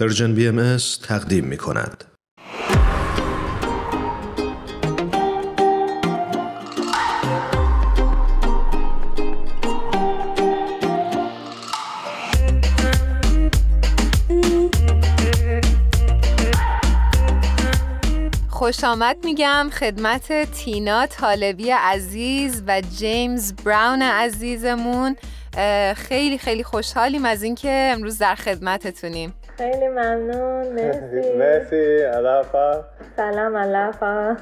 پرژن بی ام تقدیم می کند. خوش آمد میگم خدمت تینا طالبی عزیز و جیمز براون عزیزمون خیلی خیلی خوشحالیم از اینکه امروز در خدمتتونیم خیلی ممنون مرسی. مرسی علافا سلام علافا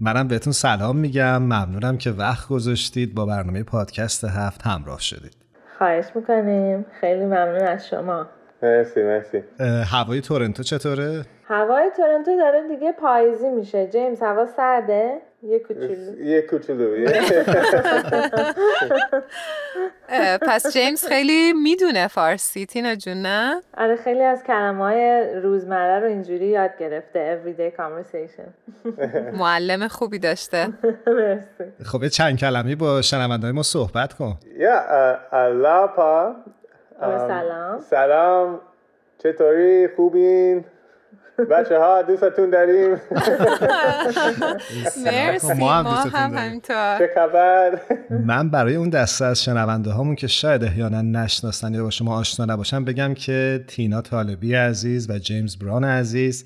منم بهتون سلام میگم. ممنونم که وقت گذاشتید با برنامه پادکست هفت همراه شدید. خواهش می‌کنیم. خیلی ممنون از شما. مرسی مرسی. هوای تورنتو چطوره؟ هوای تورنتو داره دیگه پاییزی میشه. جیمز هوا سرده؟ یه کوچولو یه کوچولو پس جیمز خیلی می‌دونه فارسی تینا جون نه؟ آره خیلی از کلمه های روزمره رو اینجوری یاد گرفته everyday conversation. معلم خوبی داشته مرسی خب یه چند کلمی با شنوندهای ما صحبت کن یا علاپا سلام سلام چطوری خوبین بچه ها دوستتون داریم. مرسی ما هم. همینطور. چه خبر؟ من برای اون دسته از شنونده هامون که شاید احیانا نشناسن یا با شما آشنا نباشن بگم که تینا طالبی عزیز و جیمز بران عزیز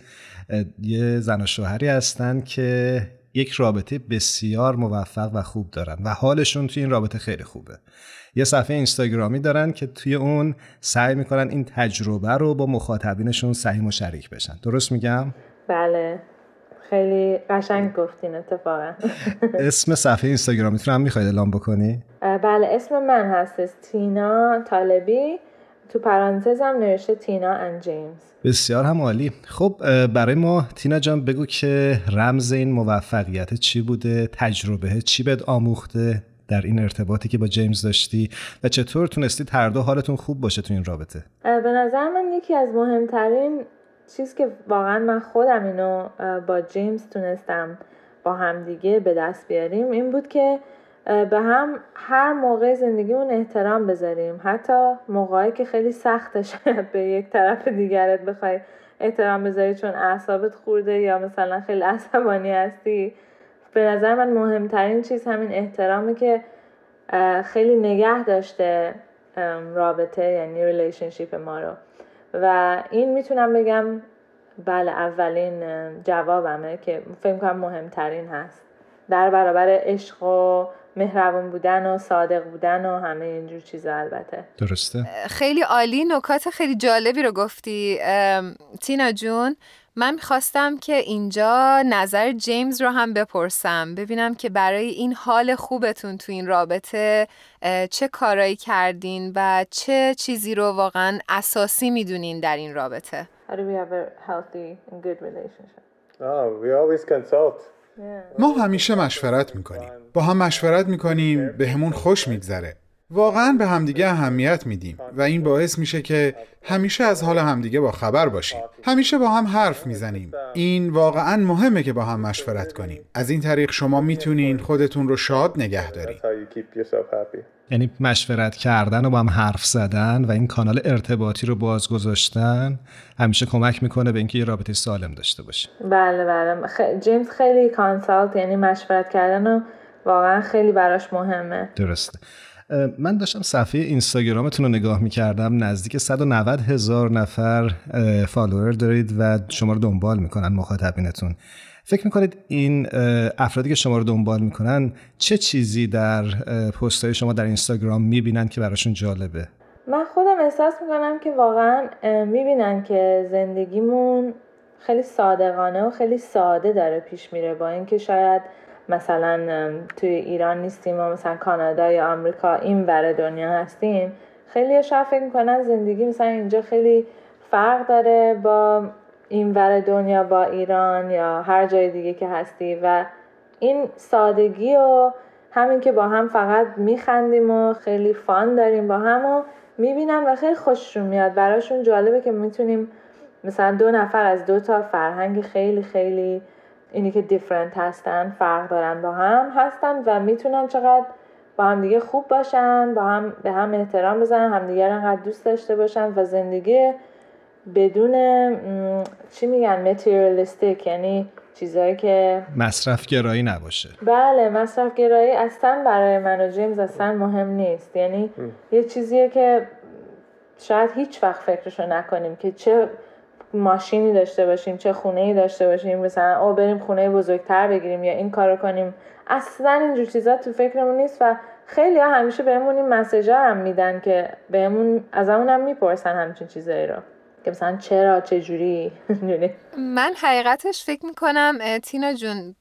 یه زن و شوهری هستن که یک رابطه بسیار موفق و خوب دارن و حالشون توی این رابطه خیلی خوبه. یه صفحه اینستاگرامی دارن که توی اون سعی می‌کنن این تجربه رو با مخاطبینشون سهیم و شریک بشن. درست میگم؟ بله. خیلی قشنگ گفتین اتفاقا. اسم صفحه اینستاگرامیتون هم می‌خواید اعلام بکنی؟ بله اسم من هستش تینا طالبی. تو پرانتزم نوشته تینا اند جیمز بسیار هم عالی. خب برای ما تینا جان بگو که رمز این موفقیت چی بوده تجربه چی بهت آموخته؟ در این ارتباطی که با جیمز داشتی و چطور تونستید هر دو حالتون خوب باشه تو این رابطه؟ به نظر من یکی از مهمترین چیز که واقعا من خودم اینو با جیمز تونستم با همدیگه به دست بیاریم این بود که به هم هر موقع زندگیمون احترام بذاریم. حتی موقعی که خیلی سخته شاید به یک طرف دیگرت بخوای احترام بذاری چون اعصابت خورده یا مثلا خیلی عصبانی هستی. به نظر من مهمترین چیز همین احترامه که خیلی نگه داشته رابطه یعنی relationship ما رو. و این می‌تونم بگم بله اولین جوابمه که فکر کنم مهمترین هست. در برابر عشق و مهربون بودن و صادق بودن و همه اینجور چیزا البته. درسته؟ خیلی عالی نکات خیلی جالبی رو گفتی. تینا جون من می‌خواستم که اینجا نظر جیمز رو هم بپرسم ببینم که برای این حال خوبتون تو این رابطه چه کارایی کردین و چه چیزی رو واقعا اساسی می‌دونین در این رابطه. How do we have a healthy and good relationship? oh, we always consult. ما همیشه مشورت می‌کنیم. با هم مشورت می‌کنیم به همون خوش میگذره. واقعا به همدیگه اهمیت میدیم و این باعث میشه که همیشه از حال همدیگه با خبر باشیم. همیشه با هم حرف می‌زنیم. این واقعا مهمه که با هم مشورت کنیم. از این طریق شما می‌تونین خودتون رو شاد نگه دارید. یعنی مشورت کردن و با هم حرف زدن و این کانال ارتباطی رو باز گذاشتن همیشه کمک می‌کنه به اینکه یه رابطه سالم داشته باشه بله بله. خ... جیمز خیلی کانسالت یعنی مشورت کردن و واقعا خیلی براش مهمه. درسته. من داشتم صفحه اینستاگرامتون رو نگاه می‌کردم نزدیک 190 هزار نفر فالوور دارید و شما رو دنبال می‌کنن مخاطبینتون. فکر می‌کنید این افرادی که شما رو دنبال می‌کنن چه چیزی در پستهای شما در اینستاگرام می‌بینن که براشون جالبه؟ من خودم احساس می‌کنم که واقعا می‌بینن که زندگیمون خیلی صادقانه و خیلی ساده داره پیش میره با اینکه شاید مثلا توی ایران نیستیم و مثلا کانادا یا آمریکا این ور دنیا هستیم. خیلی شاید فکر می‌کنن زندگی مثلا اینجا خیلی فرق داره با این ور دنیا با ایران یا هر جای دیگه که هستی. و این سادگی و همین که با هم فقط میخندیم و خیلی فان داریم با هم و می‌بینم و خیلی خوششون میاد. براشون جالبه که می‌تونیم مثلا دو نفر از دو تا فرهنگ خیلی خیلی اینی که دیفرنت هستن فرق دارن با هم هستن و می‌تونن چقدر با هم دیگه خوب باشن با هم به هم احترام بزنن همدیگه رو انقدر دوست داشته باشن و زندگی بدون چی میگن متریالیستیک یعنی چیزایی که مصرف گرایی نباشه. بله مصرف گرایی اصلا برای من و جیمز اصلا مهم نیست. یعنی یه چیزیه که شاید هیچ وقت فکرشو نکنیم که چه ماشینی داشته باشیم چه خونه ای داشته باشیم مثلا او بریم خونه بزرگتر بگیریم یا این کارو کنیم. اصلا اینجور چیزا تو فکرمون نیست و خیلی ها همیشه بهمون این مسیجا هم میدن که بهمون از هم می‌پرسن همچین چیزایی رو. که مثلا چرا چه جوری من حقیقتش فکر می‌کنم تینا جون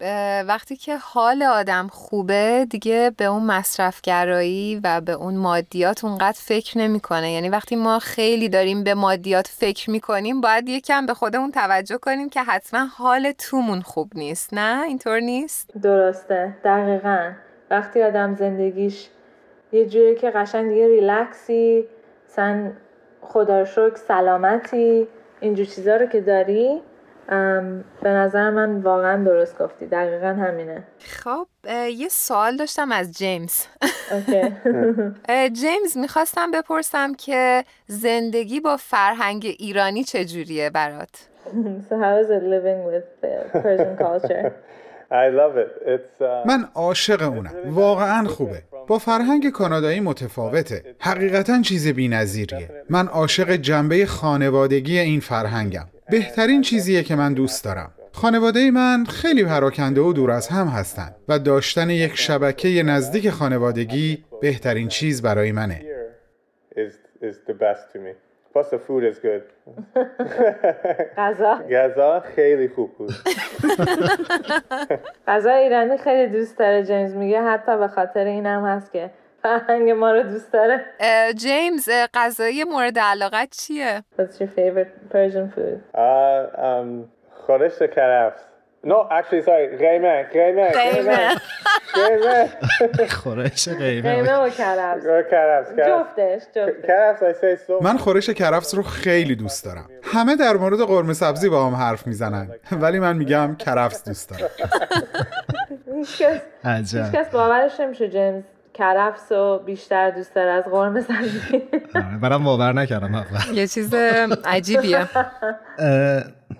وقتی که حال آدم خوبه دیگه به اون مصرفگرایی و به اون مادیات اونقدر فکر نمی‌کنه. یعنی وقتی ما خیلی داریم به مادیات فکر می‌کنیم باید یکم به خودمون توجه کنیم که حتما حال تومون خوب نیست. نه؟ اینطور نیست؟ درسته. دقیقا. وقتی آدم زندگیش یه جوری که قشنگ دیگه ریلکسی سن خدا شکر سلامتی. اینجور چیزا رو که داری به نظر من واقعا درست گفتی. دقیقا همینه. خب یه سوال داشتم از جیمز. جیمز می‌خواستم بپرسم که زندگی با فرهنگ ایرانی چجوریه برات؟ so how is it living with the Persian culture? Uh, من عاشق اونم. واقعا خوبه. با فرهنگ کانادایی متفاوته. حقیقتا چیز نظیریه من عاشق جنبه خانوادگی این فرهنگم. بهترین چیزیه که من دوست دارم. خانواده من خیلی پراکنده و دور از هم هستن و داشتن یک شبکه نزدیک خانوادگی بهترین چیز برای منه. Plus the food is good. غذا غذا خیلی خوب بود. غذا ایرانی خیلی دوست داره جیمز میگه حتی به خاطر اینم هست که فرهنگ ما رو دوست داره. جیمز غذای مورد علاقت چیه؟ What's your favorite Persian food? Uh, um, خورش کرفس. No, actually, sorry. قیمه قیمه قیمه قیمه خورش قیمه قیمه و کرفس. کرفس جفتش جفتش. کرفس I say so. من خورش کرفس رو خیلی دوست دارم. همه در مورد قرمه سبزی با هم حرف می‌زنن ولی من میگم کرفس دوست دارم. عجب. هیچکس باورش نمیشه جیمز کرفس رو بیشتر دوست داره از قرمه سبزی. آره، منم باور نکردم یه چیز عجیبیه.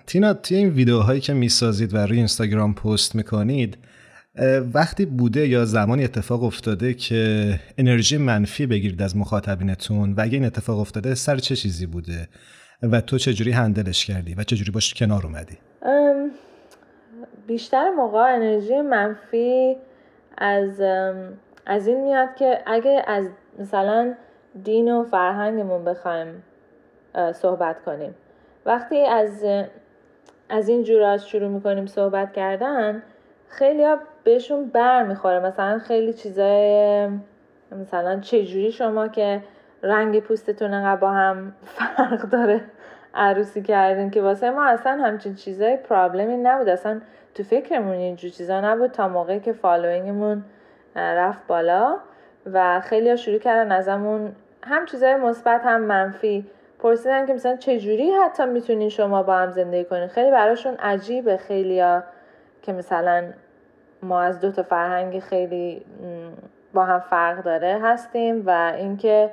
تینا توی این ویدیوهایی که می‌سازید و روی اینستاگرام پست می‌کنید وقتی بوده یا زمانی اتفاق افتاده که انرژی منفی بگیرید از مخاطبینتون و اگه این اتفاق افتاده سر چه چیزی بوده و تو چجوری هندلش کردی و چجوری باش کنار اومدی؟ بیشتر موقع انرژی منفی از از این میاد که اگه از مثلا دین و فرهنگمون بخوایم صحبت کنیم. وقتی از از این جورا شروع می‌کنیم صحبت کردن خیلی ها بهشون بر می‌خوره. مثلا خیلی چیزای مثلا چجوری شما که رنگ پوستتون انقدر با هم فرق داره عروسی کردین که واسه ما اصلا همچین چیزای problem ی نبود. اصلا تو فکرمون اینجور چیزا نبود تا موقعی که following مون رفت بالا و خیلی شروع کردن ازمون هم چیزای مثبت هم منفی پرسیدن که مثلا چجوری حتی می‌تونین شما با هم زندگی کنین؟ خیلی براشون عجیبه. خیلی ها که مثلا ما از دو تا فرهنگ خیلی با هم فرق داره هستیم و اینکه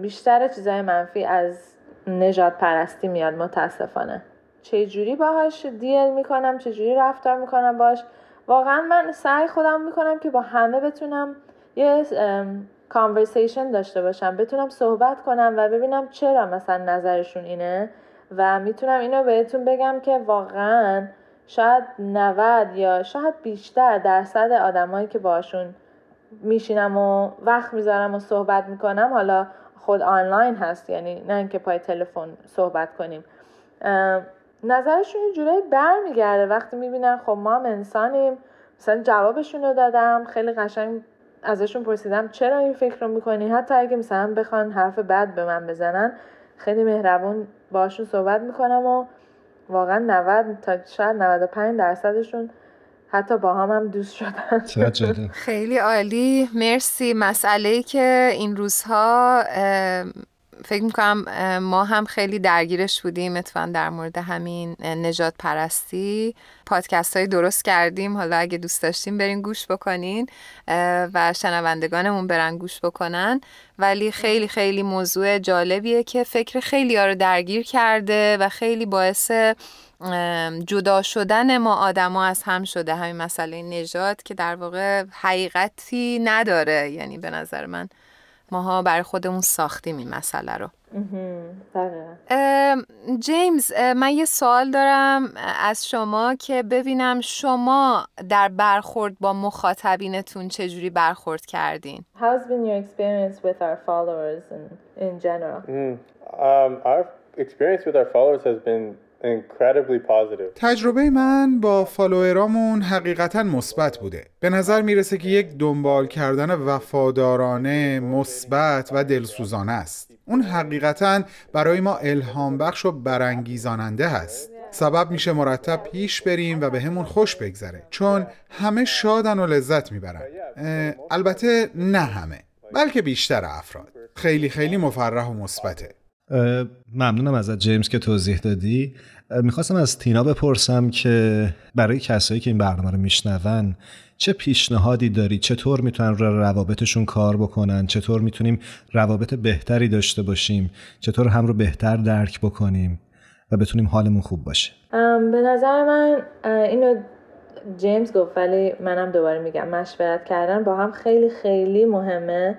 بیشتر چیزای منفی از نجات پرستی میاد متاسفانه. چجوری باهاش دیل می‌کنم؟ چجوری رفتار می‌کنم باش؟ واقعا من سعی خودم می‌کنم که با همه بتونم یه کانورسیشن داشته باشم بتونم صحبت کنم و ببینم چرا مثلا نظرشون اینه و می‌تونم اینو بهتون بگم که واقعا شاید 90 یا شاید بیشتر درصد آدمایی که باشون میشینم و وقت می‌ذارم و صحبت می‌کنم حالا خود آنلاین هست یعنی نه اینکه پای تلفن صحبت کنیم. نظرشون یه جورایی برمیگرده. وقتی می‌بینن خب ما هم انسانیم مثلا جوابشون رو دادم خیلی قشنگ ازشون پرسیدم چرا این فکر رو می‌کنی؟ حتی اگه مثلا بخوان حرف بد به من بزنن خیلی مهربون باشون صحبت می‌کنم و واقعا 90 تا شاید 95 درصدشون حتی با هم هم دوست شدن. خیلی عالی. مرسی. مسئله که این روزها فکر می‌کنم ما هم خیلی درگیرش بودیم اتفاقا در مورد همین نجات پرستی. پادکست های درست کردیم. حالا اگه دوست داشتیم برین گوش بکنین و شنوندگانمون برن گوش بکنن. ولی خیلی خیلی موضوع جالبیه که فکر خیلی رو درگیر کرده و خیلی باعث جدا شدن ما آدما از هم شده. همین مسئله نجات که در واقع حقیقتی نداره. یعنی به نظر من ماها برای خودمون ساختیم این مسئله رو جیمز من یه سوال دارم از شما که ببینم شما در برخورد با مخاطبینتون چجوری برخورد کردین How's been your experience with our followers in, in general? Mm. Um, our experience with our followers has been تجربه من با فالوورامون حقیقتا مثبت بوده. به نظر می‌رسه که یک دنبال کردن وفادارانه مثبت و دلسوزانه است. اون حقیقتا برای ما الهام بخش و برانگیزاننده هست. سبب میشه مرتب پیش بریم و به همون خوش بگذره. چون همه شادن و لذت می‌برن. البته نه همه بلکه بیشتر افراد. خیلی خیلی مفرح و مثبته. ممنونم ازت جیمز که توضیح دادی. می‌خواستم از تینا بپرسم که برای کسایی که این برنامه رو میشنون چه پیشنهادی داری؟ چطور می‌تونن رو روابطشون کار بکنن؟ چطور می‌تونیم روابط بهتری داشته باشیم؟ چطور هم رو بهتر درک بکنیم و بتونیم حالمون خوب باشه؟ به نظر من اینو جیمز گفت ولی منم دوباره میگم مشورت کردن با هم خیلی خیلی مهمه.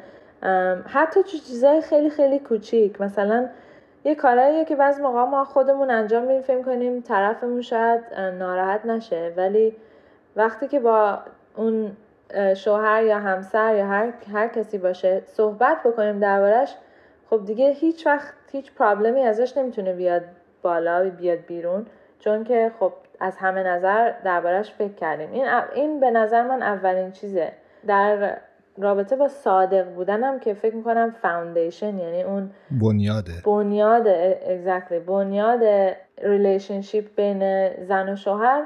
حتی چیزای خیلی خیلی کوچیک مثلا یه کارهاییه که بعض موقع ما خودمون انجام میدیم فکر کنیم طرفمون شاید ناراحت نشه. ولی وقتی که با اون شوهر یا همسر یا هر, هر کسی باشه صحبت بکنیم دربارش خب دیگه هیچ وقت هیچ پرابلمی ازش نمی‌تونه بیاد بالا بیاد بیرون. چون که خب از همه نظر دربارش فکر کردیم. این, این به نظر من اولین چیزه. در رابطه با صادق بودنم که فکر می‌کنم foundation یعنی اون بنیاده. بنیاد exactly بنیاد relationship بین زن و شوهر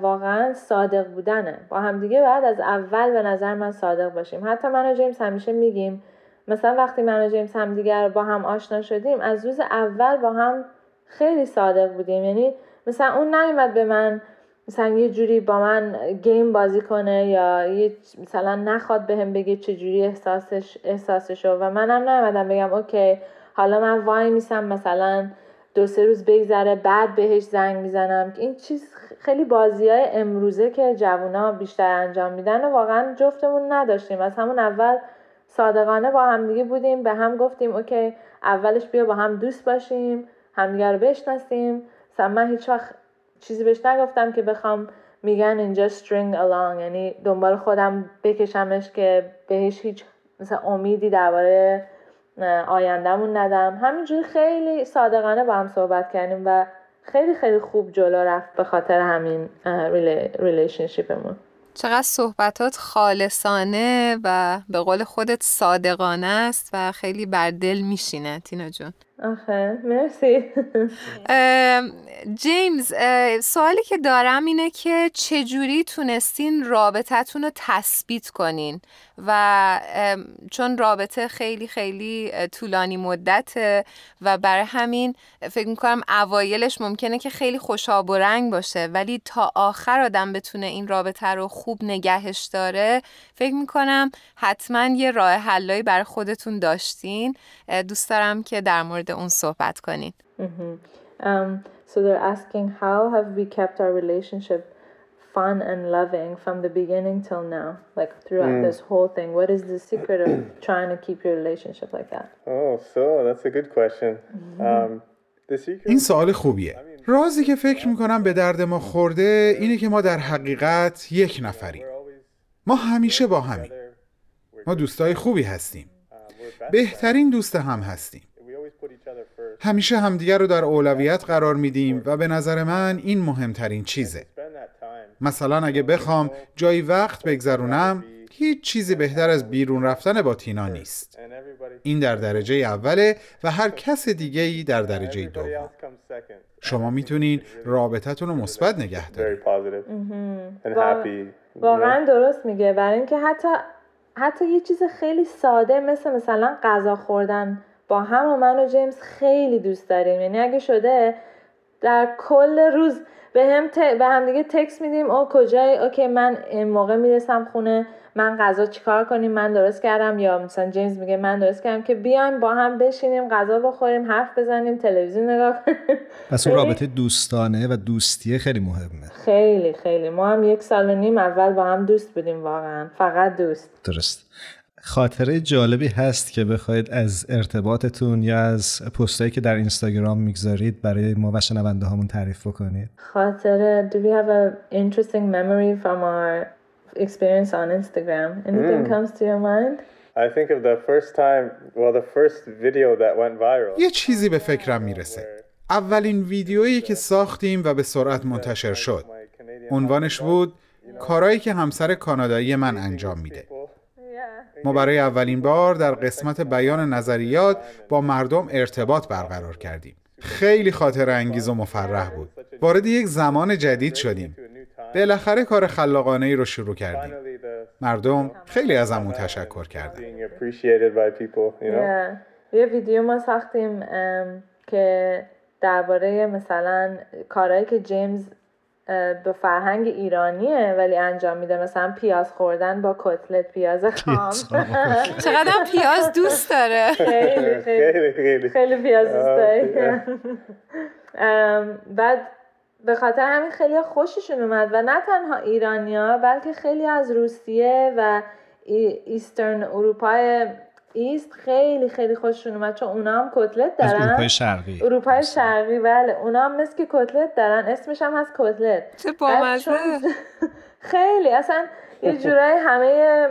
واقعا صادق بودنه. با همدیگه بعد از اول به نظر من صادق باشیم. حتی من و جیمز همیشه میگیم مثلا وقتی من و جیمز همدیگر با هم آشنا شدیم از روز اول با هم خیلی صادق بودیم. یعنی مثلا اون نیومد به من مثلا یه جوری با من گیم بازی کنه یا یه مثلا نخواد بهم بگه چه جوری احساسش احساسشو و منم نیومدم بگم اوکی حالا من وای میسم مثلا دو سه روز بگذره بعد بهش زنگ می‌زنم. این چیز خیلی بازی های امروزه که جوونا بیشتر انجام میدن و واقعا جفتمون نداشتیم. از همون اول صادقانه با همدیگه بودیم به هم گفتیم okay اولش بیا با هم دوست باشیم همدیگه رو بشناسیم. مثلا من هیچ وقت چیزی بهش نگفتم که بخوام میگن اینجا string along یعنی دنبال خودم بکشمش که بهش هیچ مثلا امیدی درباره آیندهمون ندم. همینجوری خیلی صادقانه با هم صحبت کردیم و خیلی خیلی خوب جلو رفت به خاطر همین relationship مون چقدر صحبتات خالصانه و به قول خودت صادقانه است و خیلی بر دل میشینه تینا جون. آخه مرسی. جیمز سوالی که دارم اینه که چجوری تونستین رابطتون رو تثبیت کنین؟ و چون رابطه خیلی خیلی طولانی مدته و برای همین فکر می‌کنم اوایلش ممکنه که خیلی خوشاب و رنگ باشه ولی تا آخر آدم بتونه این رابطه رو خوب نگهش داره فکر می‌کنم حتما یه راه حلایی برای خودتون داشتین. دوست دارم که در مورد اون صحبت کنین um, so they're asking how have we kept our relationship fun and loving from the beginning till now like throughout mm. this whole thing what is the secret of trying to keep your relationship like that oh so that's a good question um, the secret... این سوال خوبیه رازی که فکر می‌کنم به درد ما خورده اینه که ما در حقیقت یک نفریم ما همیشه با همیم ما دوستای خوبی هستیم بهترین دوست هم هستیم همیشه همدیگر رو در اولویت قرار میدیم و به نظر من این مهمترین چیزه. مثلا اگه بخوام جایی وقت بگذرونم هیچ چیزی بهتر از بیرون رفتن با تینا نیست. این در درجه اوله و هر کس دیگه ای در درجه دوم. شما می‌تونین رابطتون رو مثبت نگه دارید. واقعا درست میگه. برای اینکه حتی حتی یه چیز خیلی ساده مثل مثلا غذا خوردن. با هم و من و جیمز خیلی دوست داریم. یعنی اگه شده در کل روز به هم, ت... به هم دیگه تکس میدیم. او کجای اوکی من این موقع می‌رسم خونه. من غذا چیکار کنیم؟ من درست کردم؟ یا مثلا جیمز میگه من درست کردم که بیایم با هم بشینیم غذا بخوریم حرف بزنیم تلویزیون نگاه کنیم. پس اون رابطه دوستانه و دوستی خیلی مهمه. خیلی خیلی. ما هم یک سال و نیم اول با هم دوست بودیم واقعا. فقط دوست. درست. خاطره جالبی هست که بخواید از ارتباطتون یا از پستایی که در اینستاگرام می‌گذارید برای ما و شنونده هامون تعریف بکنید. خاطره do we have an interesting memory from our experience on Instagram? Anything comes to your mind? I think of the first time, well, the first video that went viral. یه چیزی به فکرم می‌رسه. اولین ویدیویی که ساختیم و به سرعت منتشر شد. عنوانش بود کارایی که همسر کانادایی من انجام میده. ما برای اولین بار در قسمت بیان نظریات با مردم ارتباط برقرار کردیم. خیلی خاطر انگیز و مفرح بود. وارد یک زمان جدید شدیم. بالاخره کار خلاقانه ای رو شروع کردیم. مردم خیلی ازمون تشکر کردن? Yeah. یه ویدیو ما ساختیم که درباره مثلا کارهایی که جیمز به فرهنگ ایرانیه ولی انجام میده. مثلا پیاز خوردن با کتلت پیاز خام. چقدر پیاز دوست داره. خیلی خیلی. خیلی خیلی. خیلی پیاز دوست ام، بعد به خاطر همین خیلی خوششون اومد. و نه تنها ایرانیا بلکه خیلی از روسیه و ای- eastern اروپای east خیلی خیلی خوششون اومد چون اونا هم کتلت دارن. اروپای شرقی. اروپای شرقی بله. اونا هم مثل که کتلت دارن. اسمش هم هست کتلت. چه بامزه. چون- خیلی. اصلا یه جورایی همه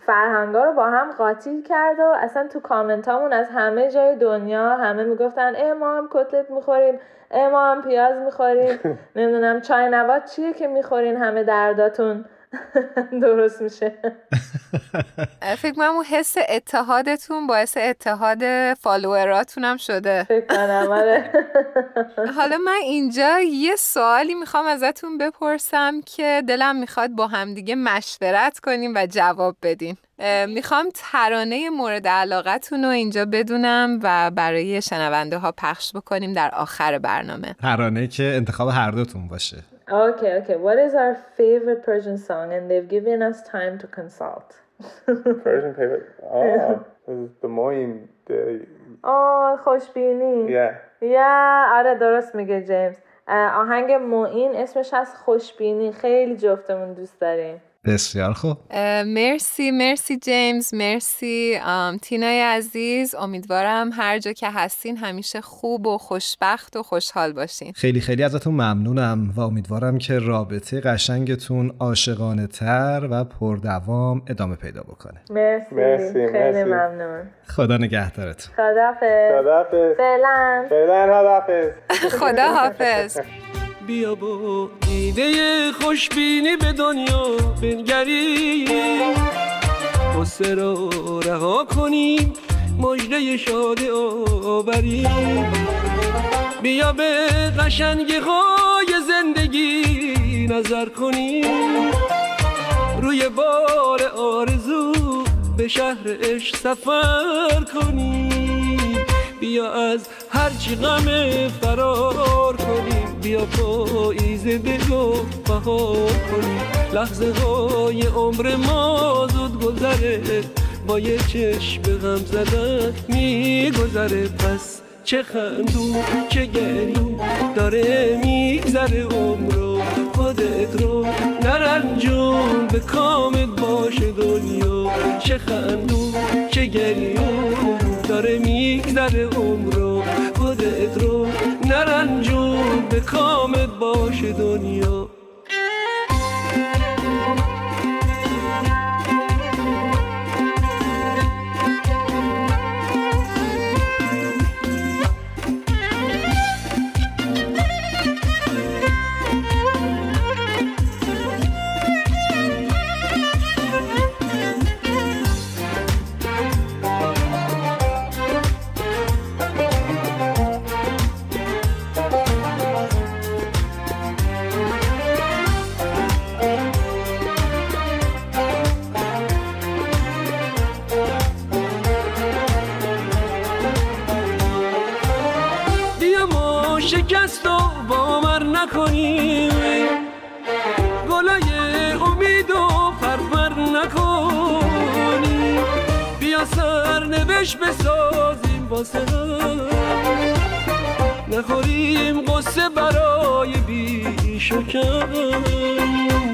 فرهنگا رو با هم قاطی کرد و اصلا تو کامنت هامون از همه جای دنیا همه می‌گفتن اه ما هم کتلت می‌خوریم. اه ما هم پیاز می‌خوریم. نمی‌دونم چای نبات چیه که می‌خورین همه درداتون. درست میشه. فکر کنم اون حس اتحادتون باعث اتحاد فالووراتون هم شده. فکر کنم آره. حالا من اینجا یه سوالی می‌خوام ازتون بپرسم که دلم می‌خواد با همدیگه مشورت کنیم و جواب بدین. می‌خوام ترانه مورد علاقتون رو اینجا بدونم و برای شنونده ها پخش بکنیم در آخر برنامه. ترانه که انتخاب هر دوتون باشه. Okay, okay. What is our favorite Persian song? And they've given us time to consult. Persian paper. Oh, this is the Moin. The, آه خوشبینی yeah. یا آره درست میگه جیمز اه، آهنگ معین اسمش هست خوشبینی خیلی جفتمون دوست داریم بسیار خوب. مرسی مرسی جیمز مرسی تینای عزیز. امیدوارم هر جا که هستین همیشه خوب و خوشبخت و خوشحال باشین. خیلی خیلی ازتون ممنونم و امیدوارم که رابطه قشنگتون عاشقانه تر و پردوام ادامه پیدا بکنه. مرسی, مرسی، خیلی مرسی. ممنون. خدا نگهدارتون. خدافظ خدافظ. فعلا. فعلا خدافظ. خدا حافظ بیا با ایده خوشبینی به دنیا بنگری. غصه را رها کنیم مجده شاد آوریم بیا به قشنگی های زندگی نظر کنیم. روی بار آرزو به شهر عشق سفر کنیم. بیا از هرچی غم فرار کنیم بیا پاییز دلو بهار کنیم لحظه های عمر ما زود گذره. با یه چشم غم زدن میگذره. پس چه خندون چه گریم داره میگذره. عمرو خودت رو نرنجون. به کامت باشه دنیا. چه خندون چه گریم داره میگذره. کامت باشه دنیا. نکنی گلای امید و پرپر نکنی بیا سر نوش بسازیم واسه نخوریم قصه برای بی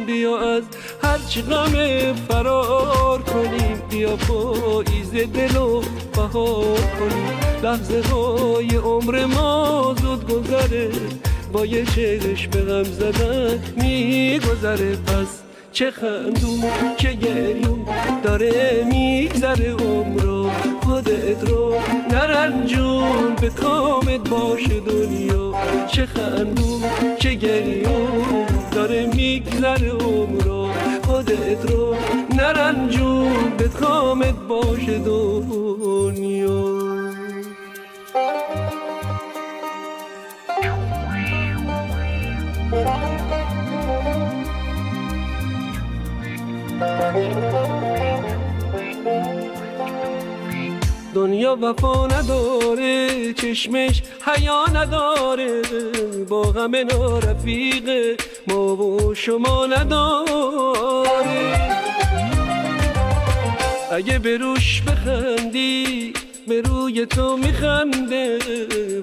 بیا از هرچی غم فرار کنیم. بیا پاییز دل و بهار کنیم. لحظه های عمر ما زود گذره با یه چشم به غم زدن میگذره. پس چه خندون چه گریون داره میگذره عمرو. خودت رو نرنجون به کامت باشه دنیا. چه خندون چه گریون داره میگذره عمرو. خودت رو نرنجون به کامت باشه دنیا. دنیا وفا نداره چشمش حیا نداره با غم نارفیق ما و شما نداره. اگه به بخندی به روی تو میخنده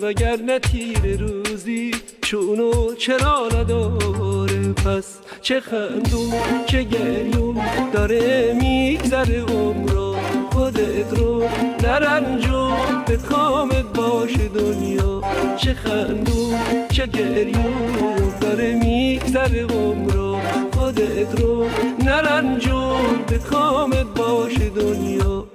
وگر تیر روزی چونو چرا نداره؟ پس چه خندون چه گریون داره میگذره عمرو خودت رو نرنجون به کامت باشه دنیا. چه خندون چه گریون داره میگذره عمرو خودت رو نرنجون به کامت باشه دنیا.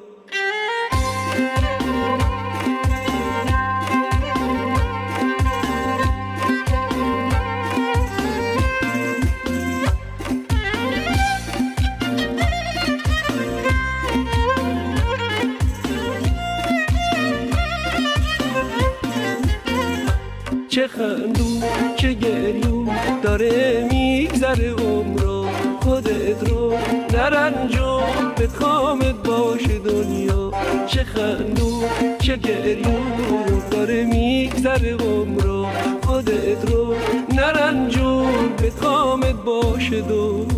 داره میگذره عمرو خودت رو نرنجون به کامت باشه دنیا. چه خندون چه گریون داره میگذره عمرو خودت رو نرنجون به کامت باشه دنیا.